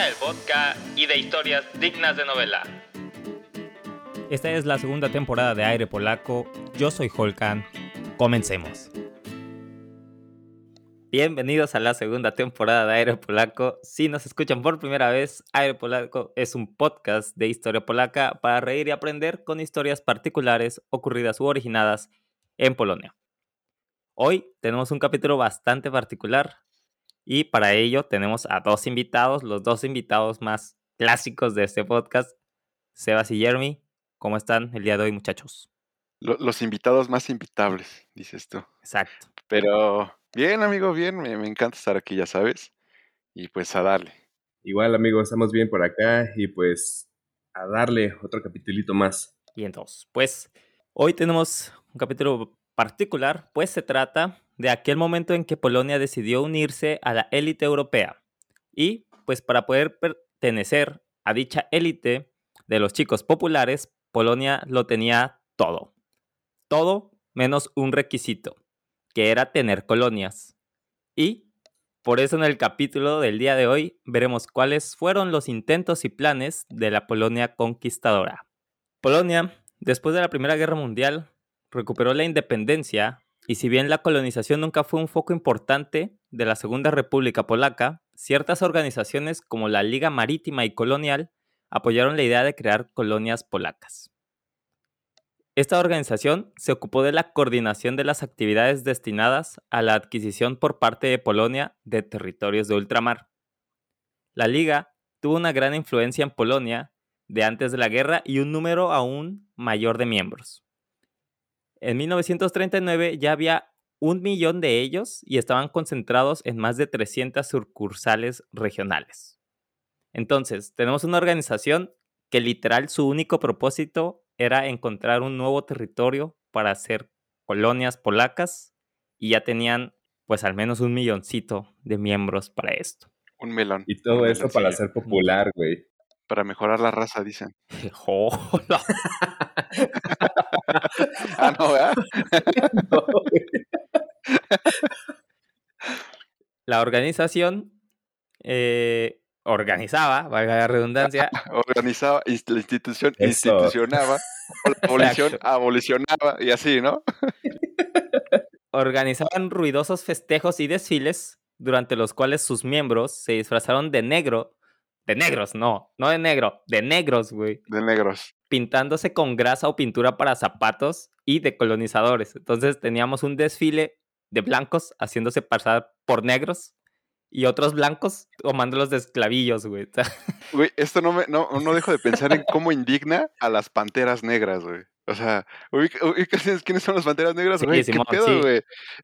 del vodka y de historias dignas de novela. Esta es la segunda temporada de Aire Polaco. Yo soy Holkan. Comencemos. Bienvenidos a la segunda temporada de Aire Polaco. Si nos escuchan por primera vez, Aire Polaco es un podcast de historia polaca para reír y aprender con historias particulares ocurridas u originadas en Polonia. Hoy tenemos un capítulo bastante particular y para ello tenemos a dos invitados, los dos invitados más clásicos de este podcast, Sebas y Jeremy. ¿Cómo están el día de hoy, muchachos? Los invitados más invitables, dices tú. Exacto. Pero bien, amigo, bien, me, encanta estar aquí, ya sabes. Y pues a darle. Igual, amigo, estamos bien por acá y pues a darle otro capitulito más. Y entonces, pues hoy tenemos un capítulo particular, pues se trata de aquel momento en que Polonia decidió unirse a la élite europea. Y pues para poder pertenecer a dicha élite de los chicos populares, Polonia lo tenía todo. Todo menos un requisito, que era tener colonias. Y por eso en el capítulo del día de hoy veremos cuáles fueron los intentos y planes de la Polonia conquistadora. Polonia, después de la Primera Guerra Mundial, recuperó la independencia y si bien la colonización nunca fue un foco importante de la Segunda República Polaca, ciertas organizaciones como la Liga Marítima y Colonial apoyaron la idea de crear colonias polacas. Esta organización se ocupó de la coordinación de las actividades destinadas a la adquisición por parte de Polonia de territorios de ultramar. La Liga tuvo una gran influencia en Polonia de antes de la guerra y un número aún mayor de miembros. En 1939 ya había un millón de ellos y estaban concentrados en más de 300 sucursales regionales. Entonces, tenemos una organización que literal su único propósito era encontrar un nuevo territorio para hacer colonias polacas y ya tenían pues al menos un milloncito de miembros para esto. Un melón. Y todo eso para ser popular, güey. Para mejorar la raza, dicen. ah, no, ¿verdad? La organización eh, organizaba, valga la redundancia. Organizaba, la institución institucionaba, la abolicionaba y así, ¿no? Organizaban ruidosos festejos y desfiles durante los cuales sus miembros se disfrazaron de negro de negros, no, no de negro, de negros, güey. De negros. Pintándose con grasa o pintura para zapatos y de colonizadores. Entonces teníamos un desfile de blancos haciéndose pasar por negros y otros blancos tomándolos de esclavillos, güey. Güey, esto no me, no, no dejo de pensar en cómo indigna a las panteras negras, güey. O sea, ¿quiénes son las panteras negras? Güey, ¿qué pedo, güey?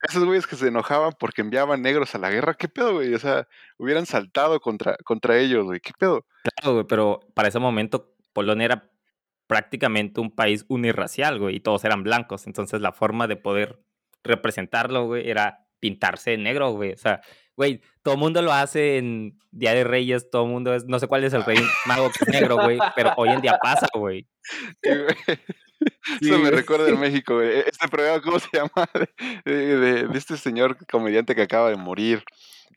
Esos güeyes que se enojaban porque enviaban negros a la guerra, ¿qué pedo, güey? O sea, hubieran saltado contra, contra ellos, güey, ¿qué pedo? Claro, güey, pero para ese momento Polonia era prácticamente un país unirracial, güey, y todos eran blancos. Entonces la forma de poder representarlo, güey, era pintarse de negro, güey. O sea, güey, todo el mundo lo hace en Día de Reyes, todo el mundo es, no sé cuál es el rey mago que es negro, güey, pero hoy en día pasa, güey. Eso me recuerda en México, güey. Este programa, ¿cómo se llama? De, este señor comediante que acaba de morir.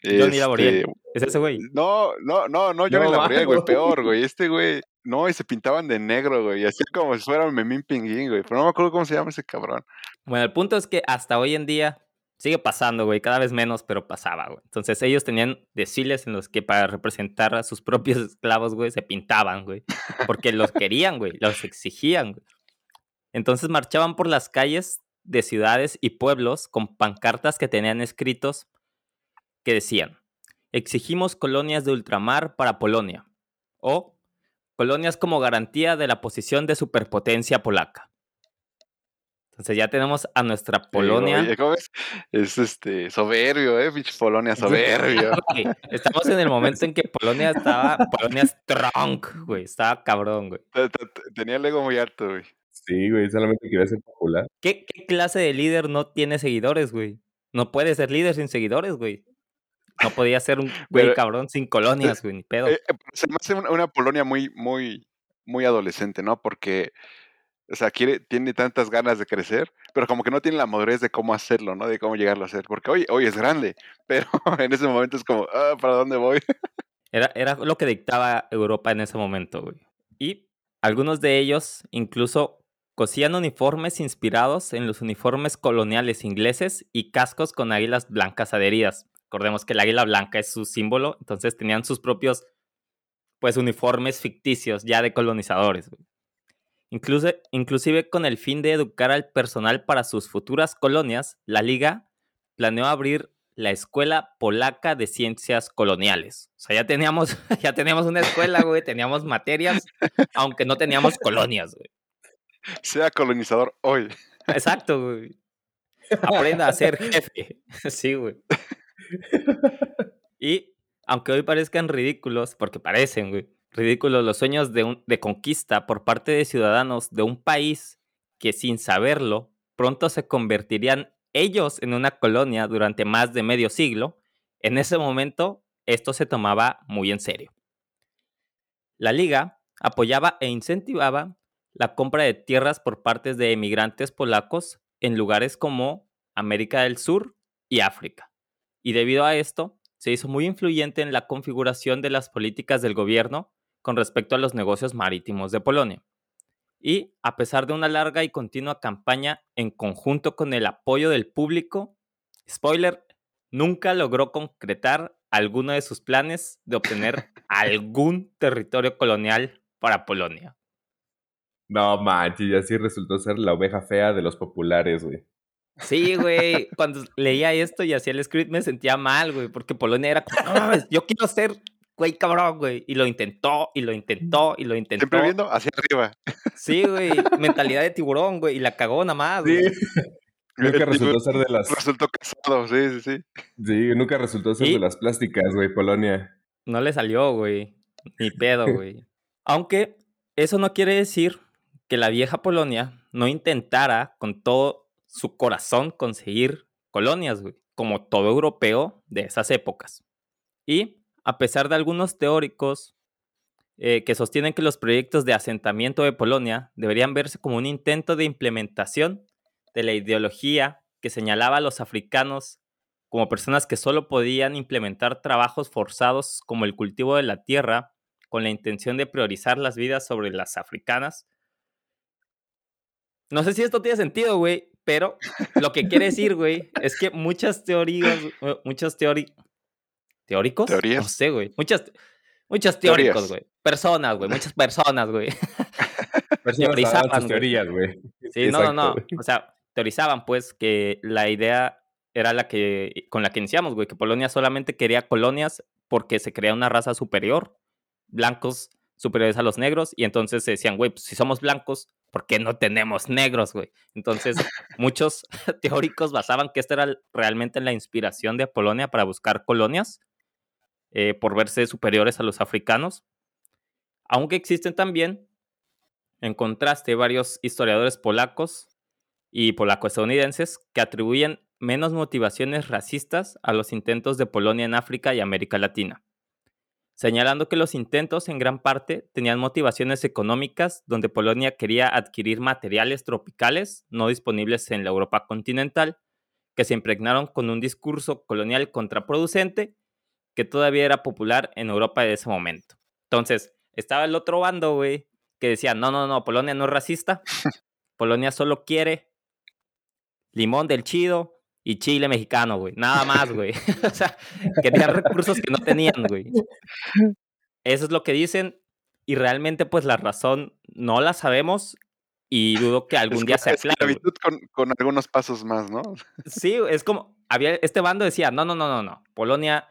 Johnny este... ¿Es ese güey? No, no, no, no, Johnny no, Laboriel, güey. Peor, güey. Este güey. No, y se pintaban de negro, güey. Así como si fuera un memín pinguín, güey. Pero no me acuerdo cómo se llama ese cabrón. Bueno, el punto es que hasta hoy en día sigue pasando, güey. Cada vez menos, pero pasaba, güey. Entonces ellos tenían desfiles en los que para representar a sus propios esclavos, güey, se pintaban, güey. Porque los querían, güey. Los exigían, güey. Entonces marchaban por las calles de ciudades y pueblos con pancartas que tenían escritos que decían, exigimos colonias de ultramar para Polonia o colonias como garantía de la posición de superpotencia polaca. Entonces ya tenemos a nuestra Polonia. es? este soberbio, eh, pinche Polonia soberbio. Estamos en el momento en que Polonia estaba, Polonia strong, güey, estaba cabrón, güey. Tenía el ego muy alto, güey. Sí, güey, solamente quería ser popular. ¿Qué, clase de líder no tiene seguidores, güey? No puede ser líder sin seguidores, güey. No podía ser un güey cabrón sin colonias, güey, ni pedo. Eh, eh, se me hace una, Polonia muy, muy, muy adolescente, ¿no? Porque, o sea, quiere, tiene tantas ganas de crecer, pero como que no tiene la madurez de cómo hacerlo, ¿no? De cómo llegarlo a hacer. Porque hoy, hoy es grande, pero en ese momento es como, ah, ¿para dónde voy? Era, era lo que dictaba Europa en ese momento, güey. Y algunos de ellos incluso cosían uniformes inspirados en los uniformes coloniales ingleses y cascos con águilas blancas adheridas. Recordemos que el águila blanca es su símbolo, entonces tenían sus propios pues uniformes ficticios ya de colonizadores. Incluso, inclusive con el fin de educar al personal para sus futuras colonias, la liga planeó abrir la Escuela Polaca de Ciencias Coloniales. O sea, ya teníamos, ya teníamos una escuela, güey, teníamos materias, aunque no teníamos colonias, güey. Sea colonizador hoy. Exacto, güey. Aprenda a ser jefe. Sí, güey. Y aunque hoy parezcan ridículos, porque parecen, güey, ridículos los sueños de, de conquista por parte de ciudadanos de un país que sin saberlo pronto se convertirían ellos en una colonia durante más de medio siglo, en ese momento esto se tomaba muy en serio. La liga apoyaba e incentivaba la compra de tierras por partes de emigrantes polacos en lugares como América del Sur y África. Y debido a esto, se hizo muy influyente en la configuración de las políticas del gobierno con respecto a los negocios marítimos de Polonia y a pesar de una larga y continua campaña en conjunto con el apoyo del público, spoiler, nunca logró concretar alguno de sus planes de obtener algún territorio colonial para Polonia. No manches, y así resultó ser la oveja fea de los populares, güey. Sí, güey. Cuando leía esto y hacía el script me sentía mal, güey, porque Polonia era como, no, yo quiero ser güey, cabrón, güey. Y lo intentó, y lo intentó, y lo intentó. Siempre viendo hacia arriba. Sí, güey. Mentalidad de tiburón, güey. Y la cagó nada más, güey. Sí. Nunca resultó ser de las. Resultó casado, sí, sí, sí. Sí, nunca resultó ser de las plásticas, güey, Polonia. No le salió, güey. Ni pedo, güey. Aunque eso no quiere decir que la vieja Polonia no intentara con todo su corazón conseguir colonias. Como todo europeo de esas épocas. Y a pesar de algunos teóricos eh, que sostienen que los proyectos de asentamiento de Polonia deberían verse como un intento de implementación de la ideología que señalaba a los africanos como personas que solo podían implementar trabajos forzados como el cultivo de la tierra con la intención de priorizar las vidas sobre las africanas. No sé si esto tiene sentido, güey, pero lo que quiere decir, güey, es que muchas teorías, muchas teorías, ¿Teóricos? ¿Teorías? No sé, güey. Muchas, muchos teóricos, güey. Personas, güey. Muchas personas, güey. teorizaban, teorías, güey. Sí, no, no, no. O sea, teorizaban, pues, que la idea era la que, con la que iniciamos, güey, que Polonia solamente quería colonias porque se crea una raza superior, blancos superiores a los negros, y entonces se decían, güey, pues si somos blancos, ¿por qué no tenemos negros, güey? Entonces, muchos teóricos basaban que esta era realmente la inspiración de Polonia para buscar colonias, eh, por verse superiores a los africanos, aunque existen también, en contraste, varios historiadores polacos y polaco-estadounidenses que atribuyen menos motivaciones racistas a los intentos de Polonia en África y América Latina, señalando que los intentos en gran parte tenían motivaciones económicas donde Polonia quería adquirir materiales tropicales no disponibles en la Europa continental, que se impregnaron con un discurso colonial contraproducente que todavía era popular en Europa de ese momento. Entonces, estaba el otro bando, güey, que decía, no, no, no, Polonia no es racista. Polonia solo quiere limón del chido y chile mexicano, güey. Nada más, güey. o sea, querían recursos que no tenían, güey. Eso es lo que dicen y realmente pues la razón no la sabemos y dudo que algún día se aclare. Con, con algunos pasos más, ¿no? Sí, es como, había, este bando decía, no, no, no, no, no, Polonia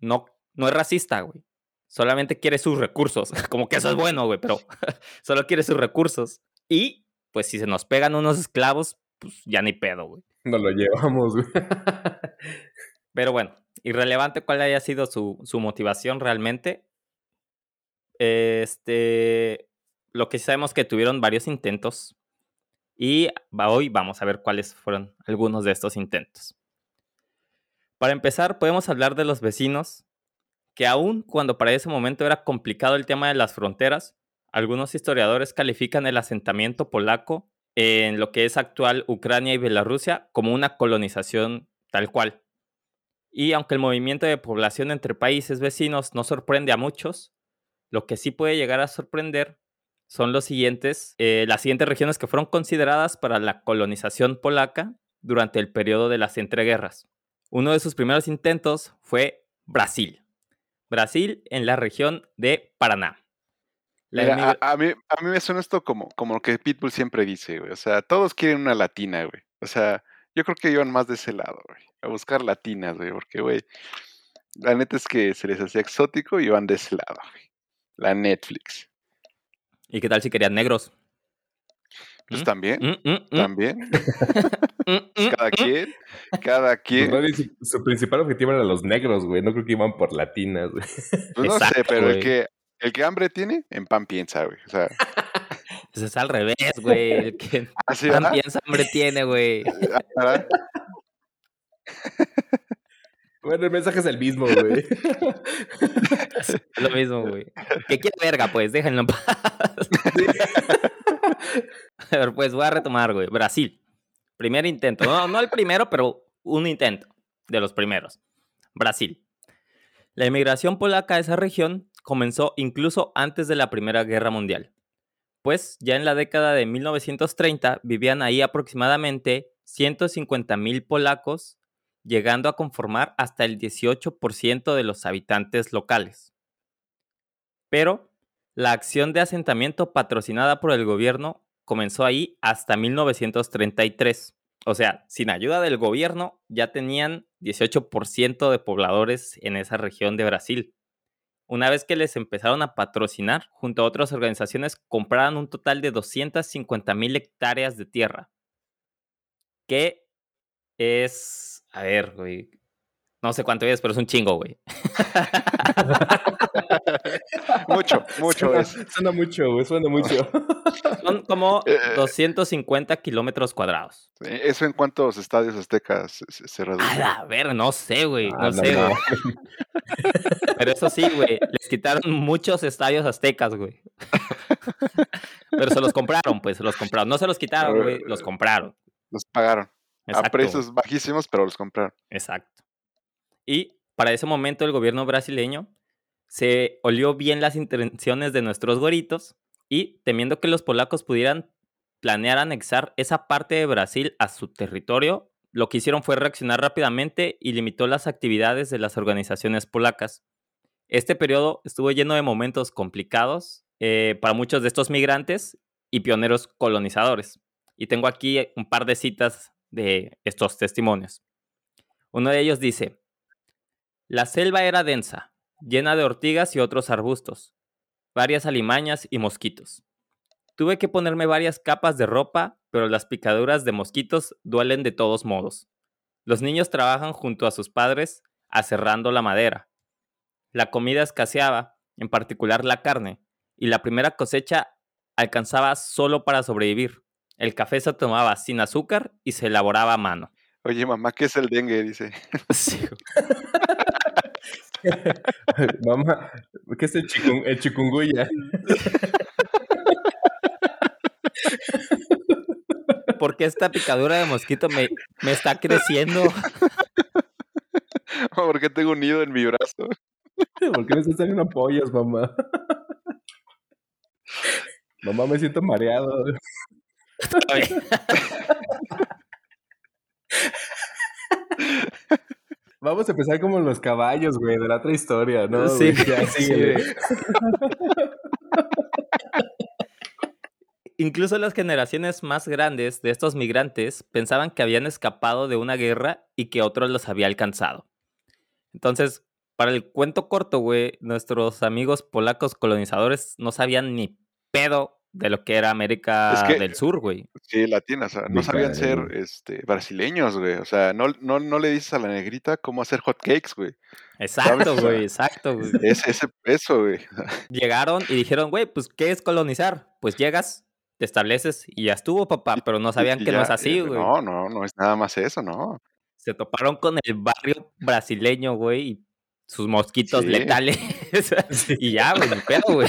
no, no es racista, güey. Solamente quiere sus recursos. Como que eso es bueno, güey, pero solo quiere sus recursos. Y, pues, si se nos pegan unos esclavos, pues ya ni pedo, güey. No lo llevamos. Pero bueno, irrelevante cuál haya sido su, su motivación realmente. Este. Lo que sabemos que tuvieron varios intentos. Y hoy vamos a ver cuáles fueron algunos de estos intentos. Para empezar, podemos hablar de los vecinos, que aun cuando para ese momento era complicado el tema de las fronteras, algunos historiadores califican el asentamiento polaco en lo que es actual Ucrania y Bielorrusia como una colonización tal cual. Y aunque el movimiento de población entre países vecinos no sorprende a muchos, lo que sí puede llegar a sorprender son los siguientes, eh, las siguientes regiones que fueron consideradas para la colonización polaca durante el periodo de las entreguerras. Uno de sus primeros intentos fue Brasil. Brasil en la región de Paraná. A, mí, a mí me suena esto como, como lo que Pitbull siempre dice, güey. O sea, todos quieren una latina, güey. O sea, yo creo que iban más de ese lado, güey. A buscar latinas, güey. Porque, güey, la neta es que se les hacía exótico y iban de ese lado, güey. La Netflix. ¿Y qué tal si querían negros? Pues ¿Mm? también, ¿Mm? ¿Mm? también. Pues cada quien, cada quien. Pues su principal objetivo era los negros, güey. No creo que iban por latinas, güey. Pues no sé, pero el que, el que hambre tiene, en pan piensa, güey. O sea. Pues es al revés, güey. El que ¿Ah, pan piensa, hambre tiene, güey. Bueno, el mensaje es el mismo, güey. Es lo mismo, güey. Que quiere verga, pues, déjenlo en paz. A ver, pues voy a retomar, güey. Brasil. Primer intento. No, no el primero, pero un intento de los primeros. Brasil. La inmigración polaca a esa región comenzó incluso antes de la Primera Guerra Mundial. Pues ya en la década de 1930 vivían ahí aproximadamente 150.000 polacos llegando a conformar hasta el 18% de los habitantes locales. Pero la acción de asentamiento patrocinada por el gobierno comenzó ahí hasta 1933. O sea, sin ayuda del gobierno ya tenían 18% de pobladores en esa región de Brasil. Una vez que les empezaron a patrocinar, junto a otras organizaciones, compraron un total de 250 mil hectáreas de tierra, que es a ver, güey. No sé cuánto es, pero es un chingo, güey. mucho, mucho. Suena, suena mucho, güey, suena mucho. Son como 250 eh, kilómetros cuadrados. ¿Eso en cuántos estadios aztecas se, reduce? A ver, no sé, güey, no, ah, sé, güey. Pero eso sí, güey, les quitaron muchos estadios aztecas, güey. Pero se los compraron, pues, se los compraron. No se los quitaron, güey, los compraron. Los pagaron. A precios bajísimos, pero los compraron. Exacto. Y para ese momento el gobierno brasileño se olió bien las intenciones de nuestros goritos y temiendo que los polacos pudieran planear anexar esa parte de Brasil a su territorio, lo que hicieron fue reaccionar rápidamente y limitó las actividades de las organizaciones polacas. Este periodo estuvo lleno de momentos complicados eh, para muchos de estos migrantes y pioneros colonizadores. Y tengo aquí un par de citas de estos testimonios. Uno de ellos dice, la selva era densa, llena de ortigas y otros arbustos, varias alimañas y mosquitos. Tuve que ponerme varias capas de ropa, pero las picaduras de mosquitos duelen de todos modos. Los niños trabajan junto a sus padres aserrando la madera. La comida escaseaba, en particular la carne, y la primera cosecha alcanzaba solo para sobrevivir. El café se tomaba sin azúcar y se elaboraba a mano. Oye, mamá, ¿qué es el dengue? Dice. Sí. mamá, ¿qué es el, chikungunya? ¿Por qué esta picadura de mosquito me, me está creciendo? ¿Por qué tengo un nido en mi brazo? ¿Por qué me están saliendo apoyos, mamá? Mamá, me siento mareado. Vamos a empezar como los caballos, güey, de la otra historia, ¿no? Sí, sí, Incluso las generaciones más grandes de estos migrantes pensaban que habían escapado de una guerra y que otro los había alcanzado. Entonces, para el cuento corto, güey, nuestros amigos polacos colonizadores no sabían ni pedo de lo que era América del Sur, güey. Sí, latina, o sea, no sabían ser este, brasileños, güey. O sea, no, no, no le dices a la negrita cómo hacer hot cakes, güey. Exacto, güey, exacto, güey. Ese, ese, eso, güey. Llegaron y dijeron, güey, pues, ¿qué es colonizar? Pues llegas, te estableces y ya estuvo, papá, pero no sabían que no es así, güey. No, no, no es nada más eso, no. Se toparon con el barrio brasileño, güey, y sus mosquitos letales. y ya, güey, ni pedo, güey.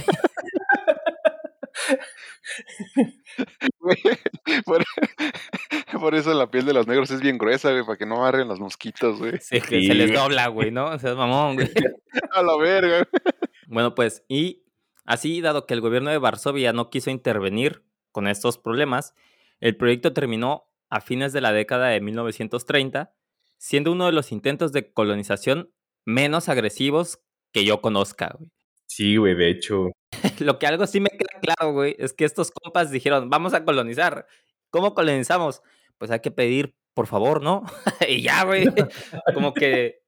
Por, eso la piel de los negros es bien gruesa, güey, para que no agarren los mosquitos, güey. Sí, que se les dobla, güey, ¿no? O sea, mamón, güey. A la verga. Bueno, pues, y así, dado que el gobierno de Varsovia no quiso intervenir con estos problemas, el proyecto terminó a fines de la década de 1930, siendo uno de los intentos de colonización menos agresivos que yo conozca, güey. Sí, güey, de hecho. Lo que algo sí me queda claro, güey, es que estos compas dijeron, vamos a colonizar. ¿Cómo colonizamos? Pues hay que pedir, por favor, ¿no? y ya, güey. Como que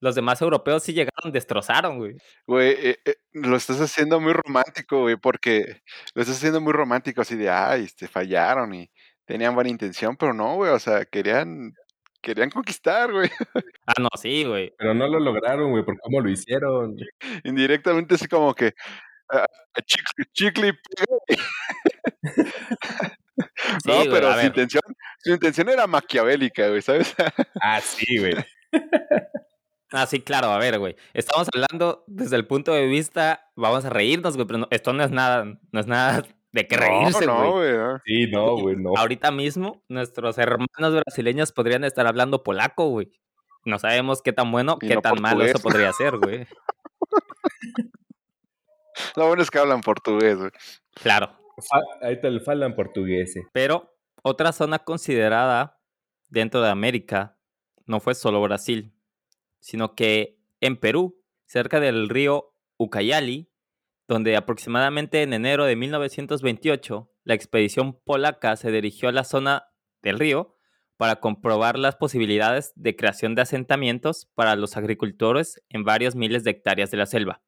los demás europeos sí llegaron, destrozaron, güey. Güey, eh, eh, lo estás haciendo muy romántico, güey, porque lo estás haciendo muy romántico, así de, ay, este, fallaron y tenían buena intención, pero no, güey, o sea, querían, querían conquistar, güey. Ah, no, sí, güey. Pero no lo lograron, güey, por cómo lo hicieron. Indirectamente así como que, uh, chicle, chicle, no, pero su intención, su intención era maquiavélica, güey, ¿sabes? ah, sí, güey. Ah, sí, claro, a ver, güey. Estamos hablando desde el punto de vista, vamos a reírnos, güey, pero esto no es nada, no es nada de qué reírse, güey. No, güey. Sí, no, güey, no. Ahorita mismo, nuestros hermanos brasileños podrían estar hablando polaco, güey. No sabemos qué tan bueno, qué tan malo eso podría ser, güey. Lo bueno es que hablan portugués, güey. Claro. Ahí te lo hablan portugués. Pero otra zona considerada dentro de América no fue solo Brasil sino que en Perú, cerca del río Ucayali, donde aproximadamente en enero de 1928 la expedición polaca se dirigió a la zona del río para comprobar las posibilidades de creación de asentamientos para los agricultores en varios miles de hectáreas de la selva.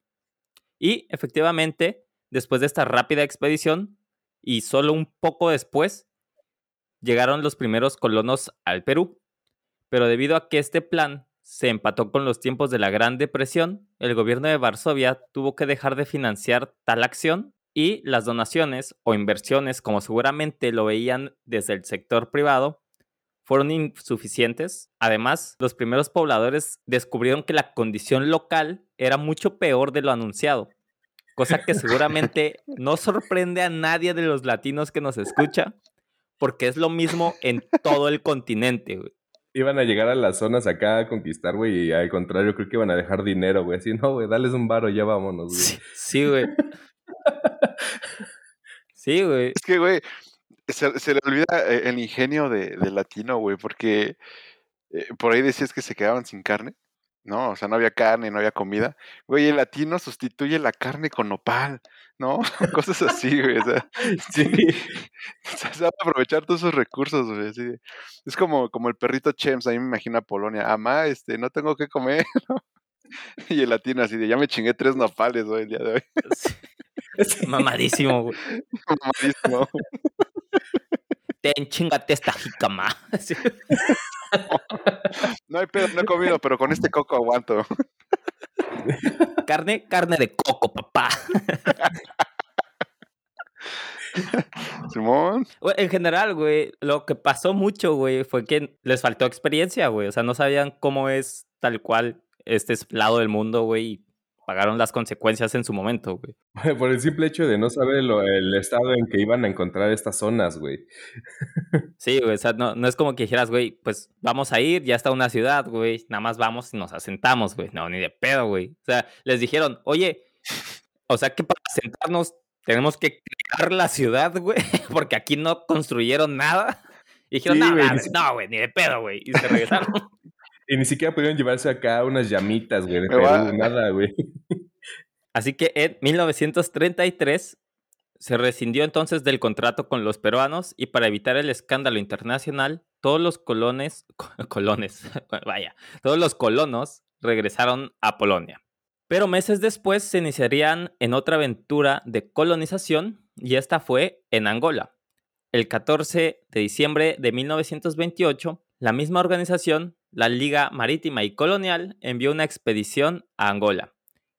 Y efectivamente, después de esta rápida expedición, y solo un poco después, llegaron los primeros colonos al Perú. Pero debido a que este plan se empató con los tiempos de la Gran Depresión, el gobierno de Varsovia tuvo que dejar de financiar tal acción y las donaciones o inversiones, como seguramente lo veían desde el sector privado, fueron insuficientes. Además, los primeros pobladores descubrieron que la condición local era mucho peor de lo anunciado, cosa que seguramente no sorprende a nadie de los latinos que nos escucha, porque es lo mismo en todo el continente iban a llegar a las zonas acá a conquistar, güey, y al contrario, creo que iban a dejar dinero, güey. Así, no, güey, dales un varo, ya vámonos, güey. Sí, güey. Sí, güey. Es que, güey, se, le olvida eh, el ingenio de, latino, güey, porque eh, por ahí decías que se quedaban sin carne. ¿No? O sea, no había carne, no había comida. Güey, el latino sustituye la carne con nopal, ¿no? Cosas así, güey. O sea, sí. se va a aprovechar todos esos recursos, güey. Es como, como el perrito Chems, a mí me imagino a Polonia. Amá, este, no tengo que comer, ¿no? Y el latino así de, ya me chingué tres nopales, güey, el día de hoy. Mamadísimo, güey. Mamadísimo. Ten, chingate esta jicama. No hay pedo, no he comido, pero con este coco aguanto. Carne, carne de coco, papá. Simón. En general, güey, lo que pasó mucho, güey, fue que les faltó experiencia, güey. O sea, no sabían cómo es tal cual este lado del mundo, güey pagaron las consecuencias en su momento, güey. Por el simple hecho de no saber el estado en que iban a encontrar estas zonas, güey. Sí, güey, o sea, no, no es como que dijeras, güey, pues vamos a ir, ya está una ciudad, güey, nada más vamos y nos asentamos, güey. No, ni de pedo, güey. O sea, les dijeron, oye, o sea que para asentarnos tenemos que crear la ciudad, güey, porque aquí no construyeron nada. Y dijeron, no, güey, ni de pedo, güey. Y se regresaron. Y ni siquiera pudieron llevarse acá unas llamitas, güey, de Perú, nada, güey. Así que en 1933 se rescindió entonces del contrato con los peruanos y para evitar el escándalo internacional, todos los colones, colones, vaya, todos los colonos regresaron a Polonia. Pero meses después se iniciarían en otra aventura de colonización y esta fue en Angola. El 14 de diciembre de 1928, la misma organización la Liga Marítima y Colonial envió una expedición a Angola,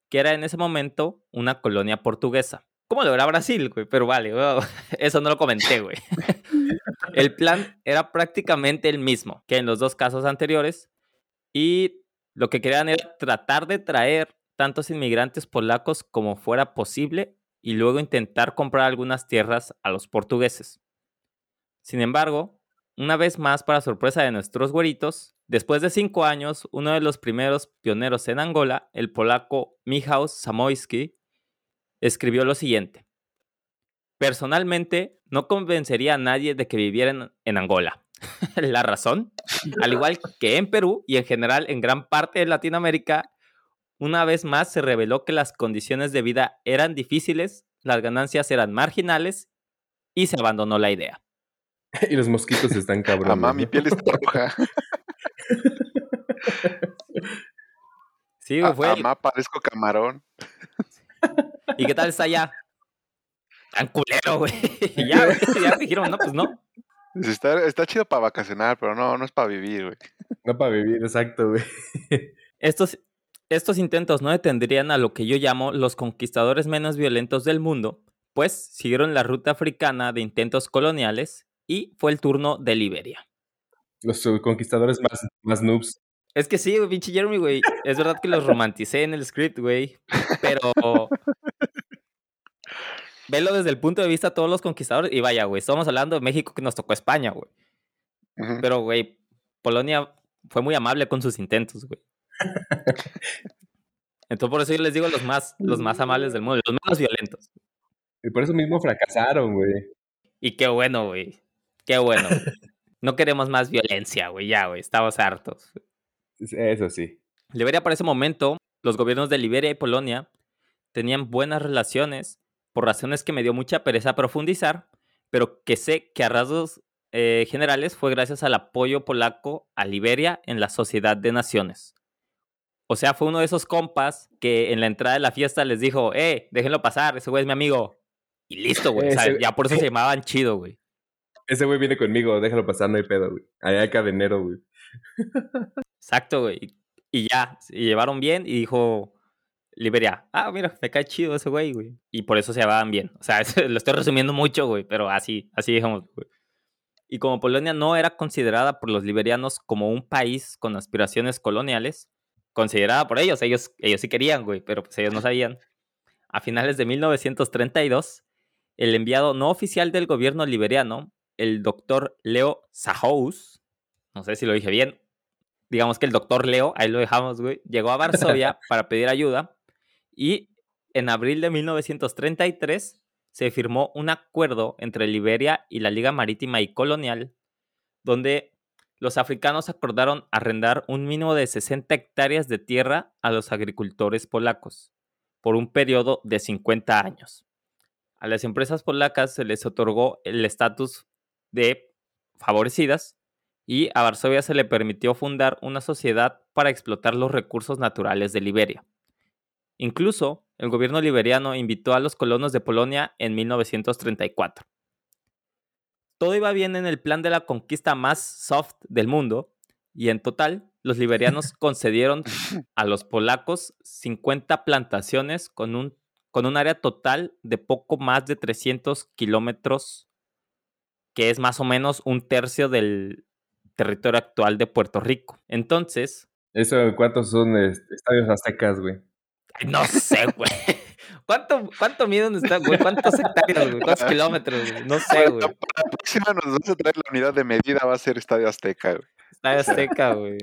que era en ese momento una colonia portuguesa. ¿Cómo lo era Brasil, güey? Pero vale, eso no lo comenté, güey. El plan era prácticamente el mismo que en los dos casos anteriores y lo que querían era tratar de traer tantos inmigrantes polacos como fuera posible y luego intentar comprar algunas tierras a los portugueses. Sin embargo, una vez más, para sorpresa de nuestros güeritos, después de cinco años, uno de los primeros pioneros en Angola, el polaco Michał Samoyski, escribió lo siguiente. Personalmente, no convencería a nadie de que vivieran en Angola. La razón, al igual que en Perú y en general en gran parte de Latinoamérica, una vez más se reveló que las condiciones de vida eran difíciles, las ganancias eran marginales y se abandonó la idea. y los mosquitos están cabrones. Mamá, mi piel está roja. sí, fue. Mamá, parezco camarón. ¿Y qué tal está allá? Tan culero, güey. ya, ya dijeron, no, pues no. Está, está chido para vacacionar, pero no, no es para vivir, güey. No para vivir, exacto, güey. Estos, estos intentos no detendrían a lo que yo llamo los conquistadores menos violentos del mundo, pues siguieron la ruta africana de intentos coloniales y fue el turno de Liberia. Los conquistadores más, más noobs. Es que sí, pinche Jeremy, güey. Es verdad que los romanticé en el script, güey. Pero. Velo desde el punto de vista de todos los conquistadores. Y vaya, güey. Estamos hablando de México que nos tocó España, güey. Pero, güey, Polonia fue muy amable con sus intentos, güey. Entonces, por eso yo les digo los más, los más amables del mundo, los menos violentos. Y por eso mismo fracasaron, güey. Y qué bueno, güey. Qué bueno. No queremos más violencia, güey. Ya, güey. Estamos hartos. Eso sí. Liberia, para ese momento, los gobiernos de Liberia y Polonia tenían buenas relaciones por razones que me dio mucha pereza profundizar, pero que sé que a rasgos eh, generales fue gracias al apoyo polaco a Liberia en la Sociedad de Naciones. O sea, fue uno de esos compas que en la entrada de la fiesta les dijo, eh, déjenlo pasar, ese güey es mi amigo. Y listo, güey. ya por eso se llamaban chido, güey. Ese güey viene conmigo, déjalo pasar, no hay pedo, güey. Allá hay cadenero, güey. Exacto, güey. Y ya, se llevaron bien y dijo Liberia, ah, mira, me cae chido ese güey, güey. Y por eso se llevaban bien. O sea, lo estoy resumiendo mucho, güey, pero así, así digamos, güey. Y como Polonia no era considerada por los liberianos como un país con aspiraciones coloniales, considerada por ellos, ellos, ellos sí querían, güey, pero pues ellos no sabían. A finales de 1932, el enviado no oficial del gobierno liberiano, el doctor Leo Sajous, no sé si lo dije bien, digamos que el doctor Leo, ahí lo dejamos, güey, llegó a Varsovia para pedir ayuda y en abril de 1933 se firmó un acuerdo entre Liberia y la Liga Marítima y Colonial, donde los africanos acordaron arrendar un mínimo de 60 hectáreas de tierra a los agricultores polacos por un periodo de 50 años. A las empresas polacas se les otorgó el estatus de favorecidas y a Varsovia se le permitió fundar una sociedad para explotar los recursos naturales de Liberia. Incluso, el gobierno liberiano invitó a los colonos de Polonia en 1934. Todo iba bien en el plan de la conquista más soft del mundo, y en total, los liberianos concedieron a los polacos 50 plantaciones con un, con un área total de poco más de 300 kilómetros que es más o menos un tercio del territorio actual de Puerto Rico. Entonces... ¿Eso cuántos son estadios aztecas, güey? No sé, güey. ¿Cuánto, cuánto mide un estadio, güey? ¿Cuántos hectáreas, güey? ¿Cuántos kilómetros, güey? No sé, güey. Para la próxima nos vas a traer la unidad de medida, va a ser Estadio Azteca, güey. Estadio Azteca, güey.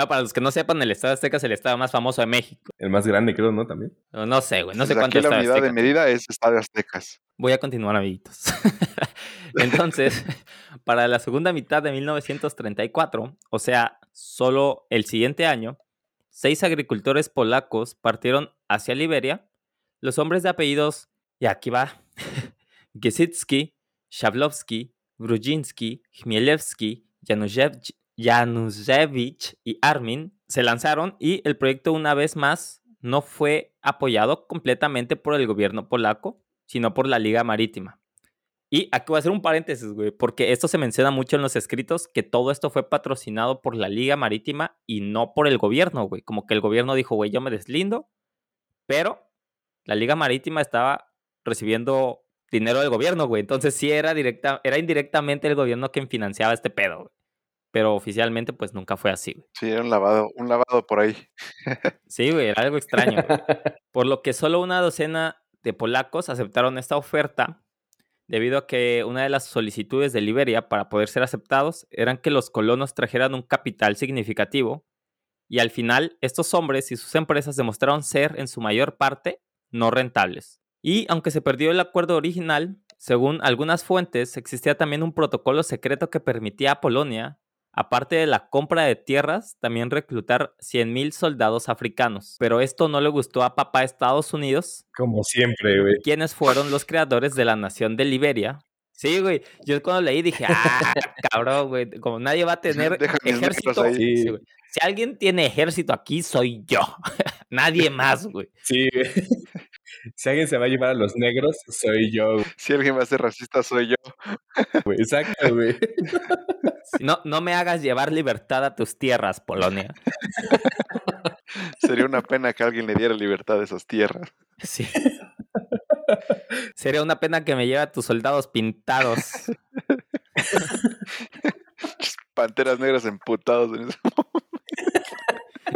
Ah, para los que no sepan, el Estadio Azteca es el estado más famoso de México. El más grande, creo, ¿no? También. No, sé, güey. No sé cuánto aquí la unidad de medida es Estadio Aztecas. Voy a continuar, amiguitos. Entonces, para la segunda mitad de 1934, o sea, solo el siguiente año, seis agricultores polacos partieron hacia Liberia. Los hombres de apellidos, y aquí va, Gesicki, Szawlowski, Brudzinski, Chmielewski, Januszewicz y Armin se lanzaron y el proyecto una vez más no fue apoyado completamente por el gobierno polaco, sino por la Liga Marítima. Y aquí voy a hacer un paréntesis, güey, porque esto se menciona mucho en los escritos, que todo esto fue patrocinado por la Liga Marítima y no por el gobierno, güey. Como que el gobierno dijo, güey, yo me deslindo, pero la Liga Marítima estaba recibiendo dinero del gobierno, güey. Entonces sí era directa, era indirectamente el gobierno quien financiaba este pedo, güey. Pero oficialmente, pues nunca fue así, güey. Sí, era un lavado, un lavado por ahí. sí, güey, era algo extraño. Por lo que solo una docena de polacos aceptaron esta oferta debido a que una de las solicitudes de Liberia para poder ser aceptados eran que los colonos trajeran un capital significativo y al final estos hombres y sus empresas demostraron ser en su mayor parte no rentables. Y aunque se perdió el acuerdo original, según algunas fuentes existía también un protocolo secreto que permitía a Polonia aparte de la compra de tierras, también reclutar 100.000 soldados africanos. Pero esto no le gustó a papá Estados Unidos. Como siempre, güey. Quienes fueron los creadores de la nación de Liberia. Sí, güey. Yo cuando leí dije, ah, cabrón, güey. Como nadie va a tener ejército. Si alguien tiene ejército aquí, soy yo. nadie más, güey. Sí, güey. Si alguien se va a llevar a los negros, soy yo. Si alguien va a ser racista, soy yo. exacto, güey. No, no me hagas llevar libertad a tus tierras, Polonia. Sería una pena que alguien le diera libertad a esas tierras. Sí. Sería una pena que me lleve a tus soldados pintados. Panteras negras emputados en ese momento.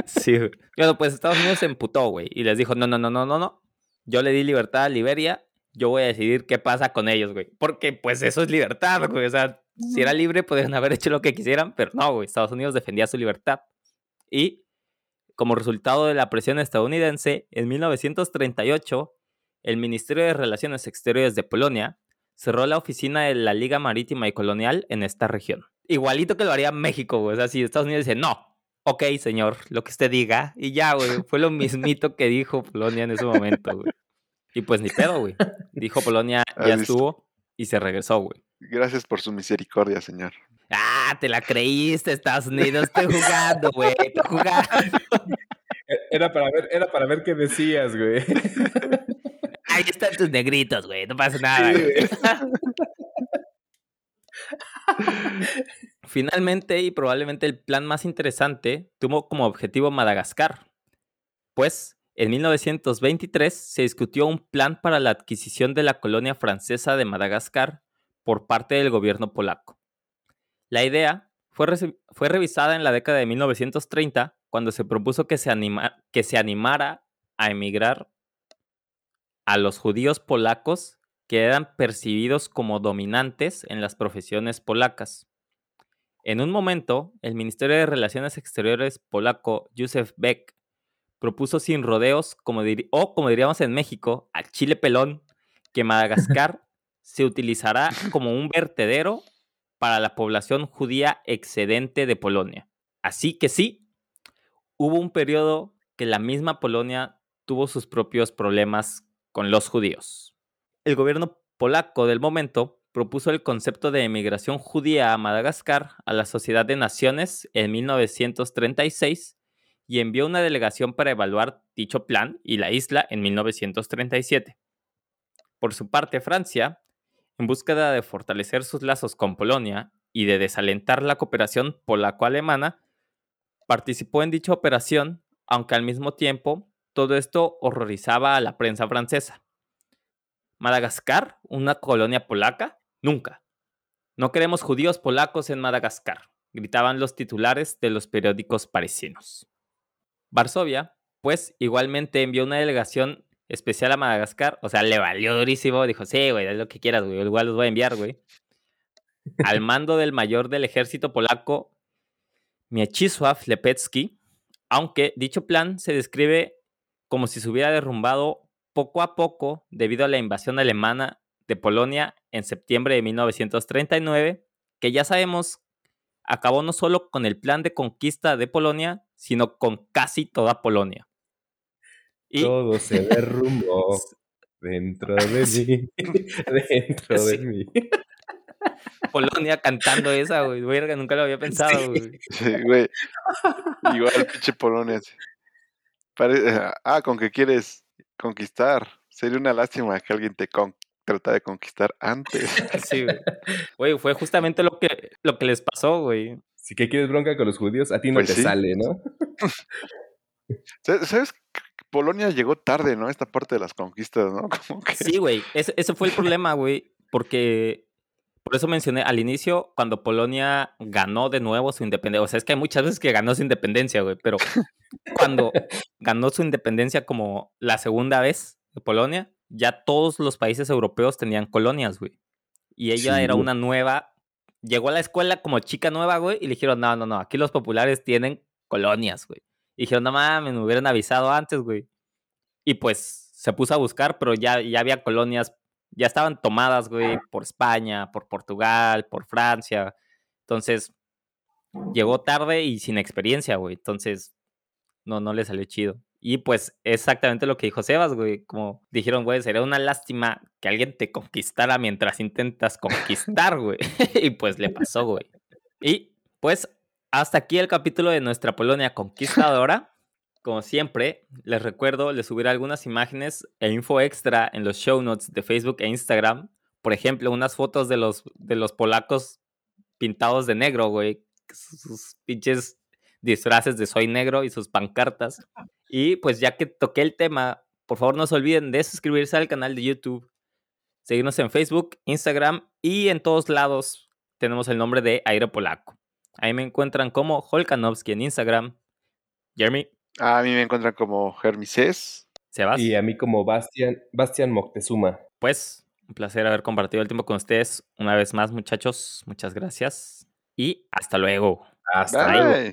Sí. Bueno, pues Estados Unidos se emputó, güey. Y les dijo, no, no, no, no, no, no. Yo le di libertad a Liberia. Yo voy a decidir qué pasa con ellos, güey. Porque pues eso es libertad, güey. O sea, si era libre, podrían haber hecho lo que quisieran, pero no, güey. Estados Unidos defendía su libertad. Y como resultado de la presión estadounidense, en 1938, el Ministerio de Relaciones Exteriores de Polonia cerró la oficina de la Liga Marítima y Colonial en esta región. Igualito que lo haría México, güey. O sea, si Estados Unidos dice, no, ok, señor, lo que usted diga. Y ya, güey, fue lo mismito que dijo Polonia en ese momento, güey. Y pues ni pedo, güey. Dijo Polonia, ya estuvo y se regresó, güey. Gracias por su misericordia, señor. Ah, te la creíste, Estados Unidos. Estoy jugando, güey. Estoy jugando. E-, era para ver, era para ver qué decías, güey. Ahí están tus negritos, güey. No pasa nada. güey. Finalmente, y probablemente el plan más interesante, tuvo como objetivo Madagascar. Pues, en 1923 se discutió un plan para la adquisición de la colonia francesa de Madagascar por parte del gobierno polaco. La idea fue, fue revisada en la década de 1930 cuando se propuso que se, que se animara a emigrar a los judíos polacos que eran percibidos como dominantes en las profesiones polacas. En un momento, el Ministerio de Relaciones Exteriores polaco, Józef Beck, propuso sin rodeos, como o como diríamos en México, al chile pelón, que Madagascar se utilizará como un vertedero para la población judía excedente de Polonia. Así que sí, hubo un periodo que la misma Polonia tuvo sus propios problemas con los judíos. El gobierno polaco del momento propuso el concepto de emigración judía a Madagascar a la Sociedad de Naciones en 1936 y envió una delegación para evaluar dicho plan y la isla en 1937. Por su parte, Francia en búsqueda de fortalecer sus lazos con Polonia y de desalentar la cooperación polaco-alemana, participó en dicha operación, aunque al mismo tiempo todo esto horrorizaba a la prensa francesa. ¿Madagascar? ¿Una colonia polaca? Nunca. No queremos judíos polacos en Madagascar, gritaban los titulares de los periódicos parisinos. Varsovia, pues, igualmente envió una delegación especial a Madagascar. O sea, le valió durísimo. Dijo, sí, güey, es lo que quieras, güey. Igual los voy a enviar, güey. Al mando del mayor del ejército polaco, Mieczysław Lepecki, aunque dicho plan se describe como si se hubiera derrumbado poco a poco debido a la invasión alemana de Polonia en septiembre de 1939, que ya sabemos acabó no solo con el plan de conquista de Polonia, sino con casi toda Polonia. Todo se derrumbó dentro de mí. dentro de mí. Polonia cantando esa, güey. nunca lo había pensado, güey. Sí, güey. Igual, pinche Polonia. ah, con que quieres conquistar. Sería una lástima que alguien te trata de conquistar antes. Sí, güey. Güey, fue justamente lo que, lo que les pasó, güey. Si que quieres bronca con los judíos, a ti no pues te sale, ¿no? ¿Sabes Polonia llegó tarde, ¿no? Esta parte de las conquistas, ¿no? Sí, güey. Ese, fue el problema, güey. Porque por eso mencioné al inicio, cuando Polonia ganó de nuevo su independencia. O sea, es que hay muchas veces que ganó su independencia, güey. Pero cuando ganó su independencia como la segunda vez de Polonia, ya todos los países europeos tenían colonias, güey. Y ella era una nueva. Llegó a la escuela como chica nueva, güey, y le dijeron, no, no, no, aquí los populares tienen colonias, güey. Y dijeron, no mames, me hubieran avisado antes, güey. Y pues se puso a buscar, pero ya, ya había colonias, ya estaban tomadas, güey, por España, por Portugal, por Francia. Entonces, llegó tarde y sin experiencia, güey. Entonces, no, no le salió chido. Y pues exactamente lo que dijo Sebas, güey. Como dijeron, güey, sería una lástima que alguien te conquistara mientras intentas conquistar, güey. y pues le pasó, güey. Y pues hasta aquí el capítulo de nuestra Polonia conquistadora. Como siempre, les recuerdo, les subiré algunas imágenes e info extra en los show notes de Facebook e Instagram. Por ejemplo, unas fotos de los, de los polacos pintados de negro, güey. Sus pinches disfraces de soy negro y sus pancartas. Y pues ya que toqué el tema, por favor no se olviden de suscribirse al canal de YouTube, seguirnos en Facebook, Instagram y en todos lados tenemos el nombre de Aire Polaco. Ahí me encuentran como Holkanovski en Instagram. Jeremy. A mí me encuentran como Hermises. Sebas. Y a mí como Bastian, Bastian Moctezuma. Pues, un placer haber compartido el tiempo con ustedes una vez más, muchachos. Muchas gracias. Y hasta luego. Hasta luego.